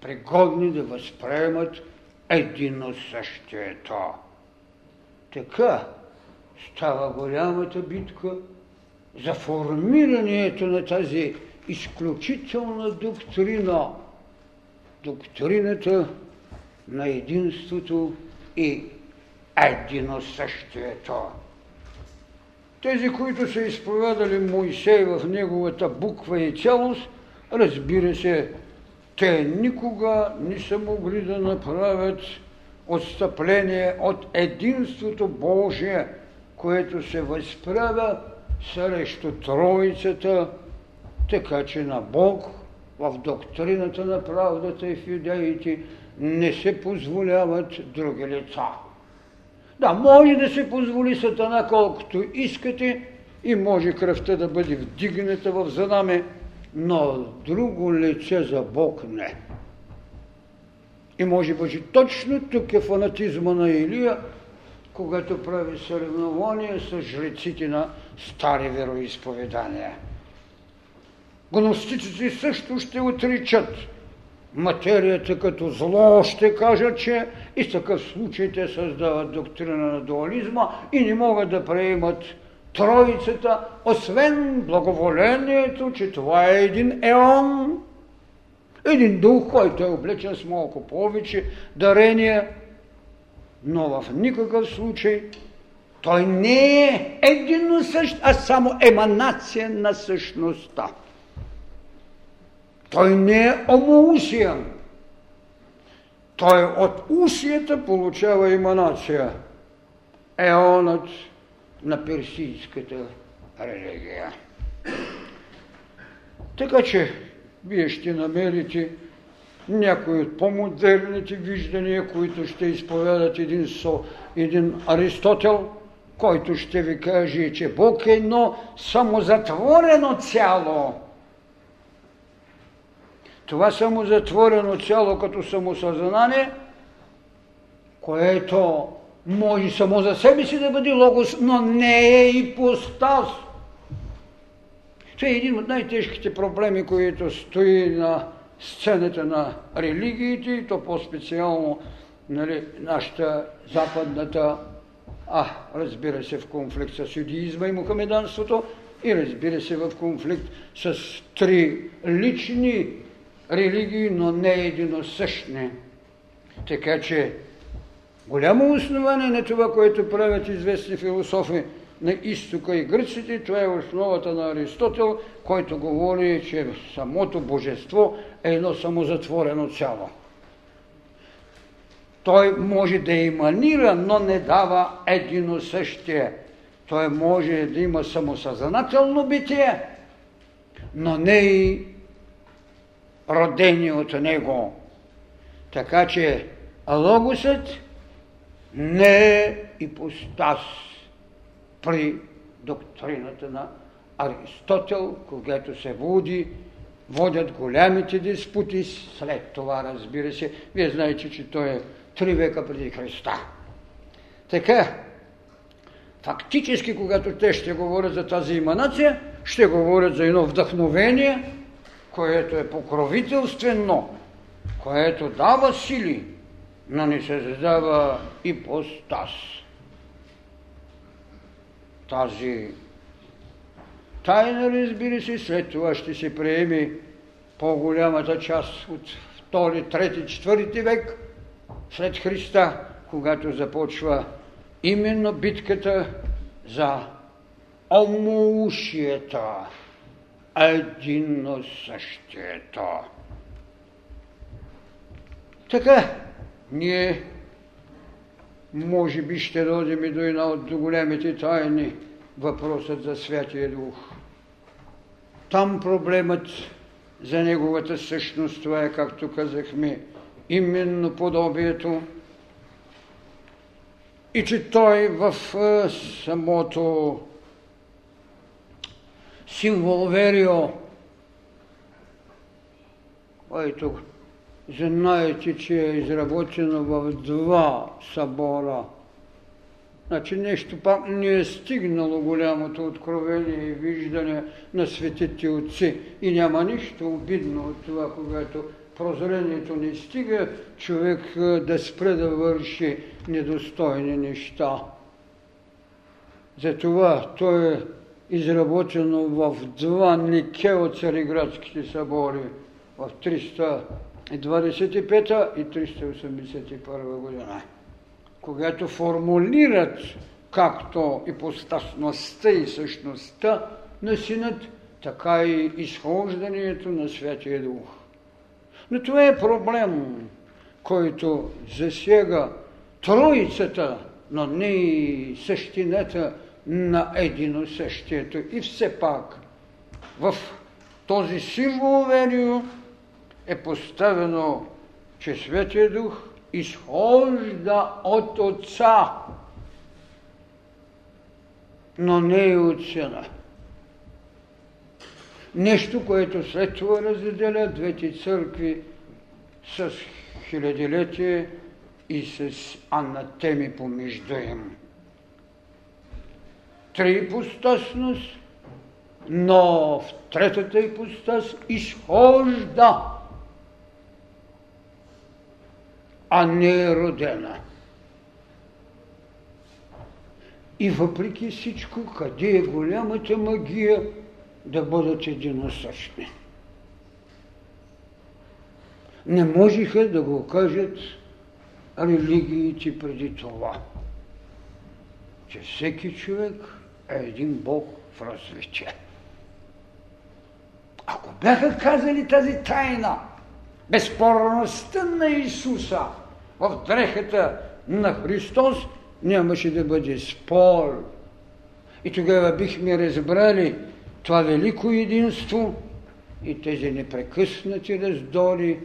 пригодни да възприемат едино същието. Така става голямата битка за формирането на тази изключителна доктрина, доктрината на единството и единосъщието. Тези, които са изповядали Моисей в неговата буква и цялост, разбира се, те никога не са могли да направят отстъпление от единството Божие, което се възправя срещу Троицата, така че на Бог в доктрината на правдата и в юдеите не се позволяват други лица. Да, може да се позволи сатана колкото искате и може кръвта да бъде вдигната в занаме, но друго лице за Бог не. И може би точно тук е фанатизма на Илия, когато прави съревнование с жреците на стари вероисповедания. Гностиците също ще отричат материята като зло, ще кажат, че и в такъв случай те създават доктрина на дуализма и не могат да приемат Троицата, освен благоволението, че това е един еон, един дух, който е облечен с малко повече дарения, но в никакъв случай той не е едино същ, а само еманация на същността. Той не е омоусия. Той от усията получава еманация. Еонът на персийската религия. Така че вие ще намерите някои от по-модерните виждания, които ще изповядат един, со, един Аристотел, който ще ви каже, че Бог е едно самозатворено цяло. Това самозатворено цяло като самосъзнание, което може само за себе си да бъде логос, но не е и постаз. Това е един от най-тежките проблеми, които стои на сцената на религиите, и то по-специално нали, нашата западната, а разбира се в конфликт с юдиизма и мухамеданството, и разбира се в конфликт с три лични религии, но не единосъщни. Така че голямо основание на това, което правят известни философи на изтока и гръците, това е основата на Аристотел, който говори, че самото божество е едно самозатворено цяло. Той може да иманира, но не дава едино същие. Той може да има самосъзнателно битие, но не и родени от него. Така че логосът не е ипостас при доктрината на Аристотел, когато се води водят голямите диспути, след това, разбира се, вие знаете, че той е три века преди Христа. Така, фактически, когато те ще говорят за тази иманация, ще говорят за едно вдъхновение, което е покровителствено, което дава сили, но не създава и постас. Тази тайна, разбира се, след това ще се приеме по-голямата част от втори, трети, четвърти век след Христа, когато започва именно битката за омоушието, единно същието. Така, ние може би ще дойдем и до една от големите тайни, въпросът за Святия Дух. Там проблемът за неговата същност, това е, както казахме, именно подобието и че той в самото символверио, който знаете, че е изработено в два събора. Значи нещо пак не е стигнало голямото откровение и виждане на светите отци. И няма нищо обидно от това, когато прозрението не стига, човек да спре да върши недостойни неща. Затова то е изработено в два нике от Цариградските събори в 325 и 381 година, когато формулират както ипостасността и същността на синът, така и изхождането на Святия Дух. Но това е проблем, който засега троицата, но не и същината на едино същието. И все пак в този символ верио е поставено, че Светия Дух изхожда от Отца, но не и от Сина. Нещо, което след това разделя двете църкви с хилядилетие и с анатеми помежду им. Три ипостасност, но в третата ипостас изхожда, а не е родена. И въпреки всичко, къде е голямата магия да бъдат единосъщни? Не можеха да го кажат религиите преди това, че всеки човек един Бог в развитие. Ако бяха казали тази тайна, безспорността на Исуса в дрехата на Христос, нямаше да бъде спор. И тогава бихме разбрали това велико единство и тези непрекъснати раздори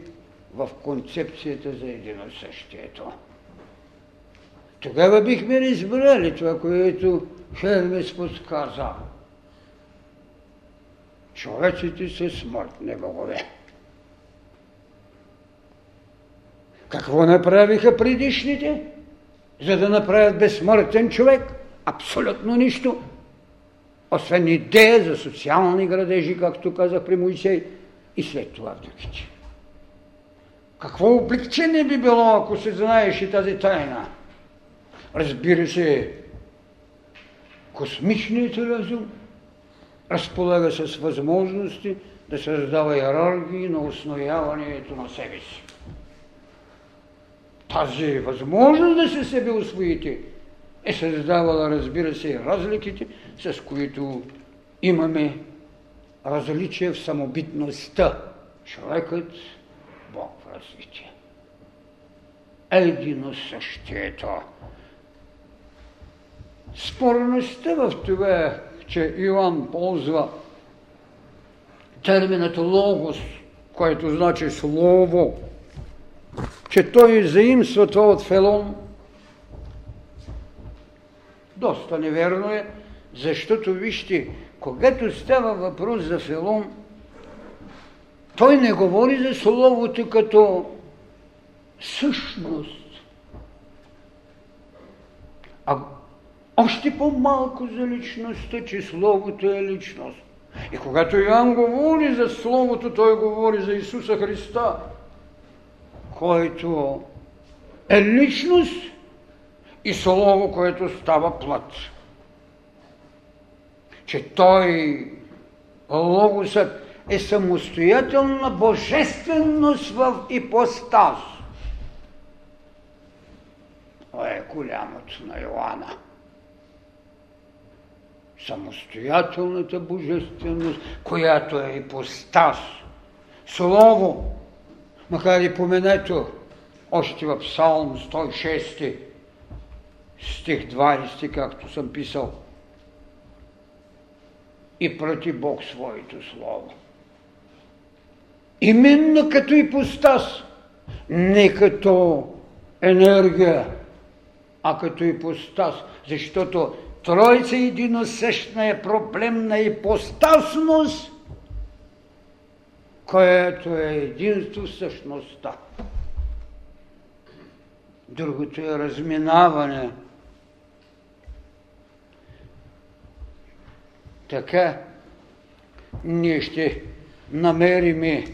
в концепцията за единосъщието. Тогава бихме разбрали това, което Хермес подсказа. Човеците са смъртни богове. Какво направиха предишните, за да направят безсмъртен човек? Абсолютно нищо. Освен идея за социални градежи, както казах при Моисей, и след това другите. Какво облегчение би било, ако се знаеше тази тайна? Разбира се, космичният разум разполага с възможности да създава иерархии на основяването на себе си. Тази възможност да се себе освоите е създавала, разбира се, разликите, с които имаме различие в самобитността. Човекът Бог в развитие. Едино същието. Спорността в това, че Иоанн ползва терминът логос, който значи слово, че той заимства това от Фелон, доста неверно е, защото вижте, когато става въпрос за Фелон, Той не говори за Словото като същност, а още по-малко за личността, че Словото е личност. И когато Иоанн говори за Словото, той говори за Исуса Христа, който е личност и Слово, което става плът. Че той, Логосът, е самостоятелна божественост в ипостаз. Това е голямото на Йоанна. Самостоятелната божественост, която е ипостаз. Слово, макар и поменето, още в Псалм 106, стих 20, както съм писал, и прати Бог своето Слово. Именно като ипостас, не като енергия, а като ипостас, защото Тройца единосъщна е проблем на ипостасност, което е единство същността. Другото е разминаване. Така ние ще намериме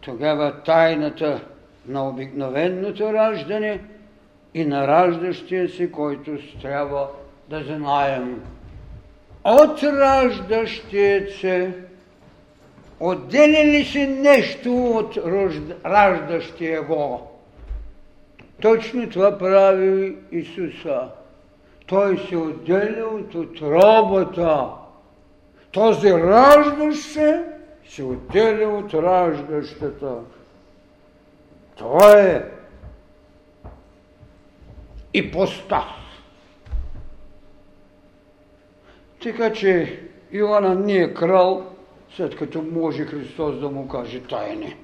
тогава тайната на обикновеното раждане и на раждащия се, който трябва да знаем. От раждащия се отделя ли се нещо от раждащия го? Точно това прави Исуса. Той се отделя от отробата. Този раждащ се се отделя от раждащата. Това е ипостас. Така че Иоанна не е крал, след като може Христос да му каже тайне.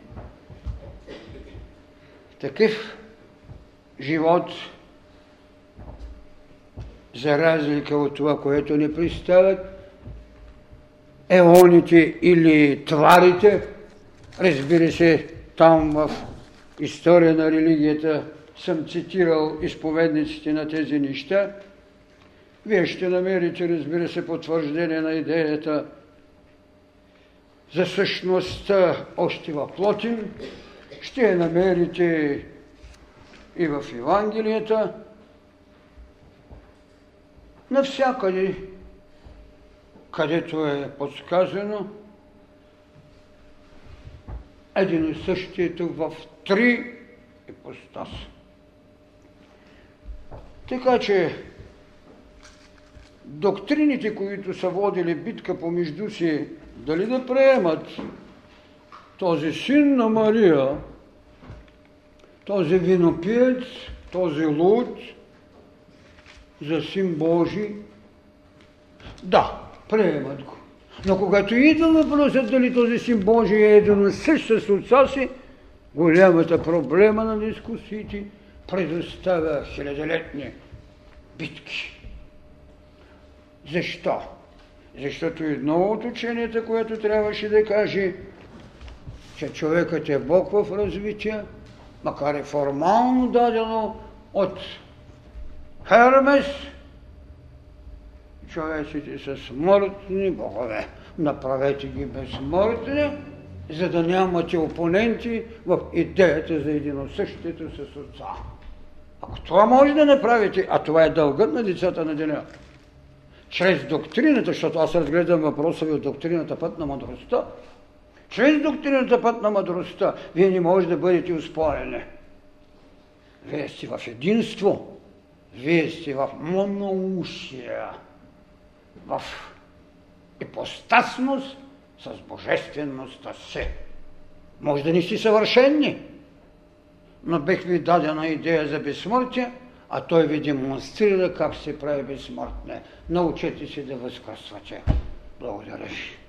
Такъв живот, за разлика от това, което ни представят, еоните или тварите, разбира се, там в история на религията съм цитирал изповедниците на тези неща, вие ще намерите, разбира се, потвърждение на идеята за същността още в Плотин, ще я намерите и в Евангелията, навсякъде където е подсказано един и същието в три ипостаса. Така че доктрините, които са водили битка помежду си, дали да приемат този син на Мария, този винопиец, този луд за син Божий, да, приемат го. Но когато идва въпросът дали този син Божий е един същ с отца си, голямата проблема на дискусиите предоставя хилядолетни битки. Защо? Защото едно от ученията, което трябваше да каже, че човекът е Бог в развитие, макар и формално дадено от Хермес, човеците са смъртни богове. Направете ги безсмъртни, за да нямате опоненти в идеята за единосъщието с Отца. Ако това може да направите, а това е дългът на децата на деня, чрез доктрината, защото аз разгледам въпроса ви от доктрината път на мъдростта, чрез доктрината път на мъдростта, вие не може да бъдете успорени. Вие сте в единство, вие сте в моноушия в ипостасност с божествеността се. Може да не си съвършенни, но бих ви дадена идея за безсмъртие, а той ви демонстрира как се прави безсмъртне. Научете се да възкръсвате. Благодаря ви.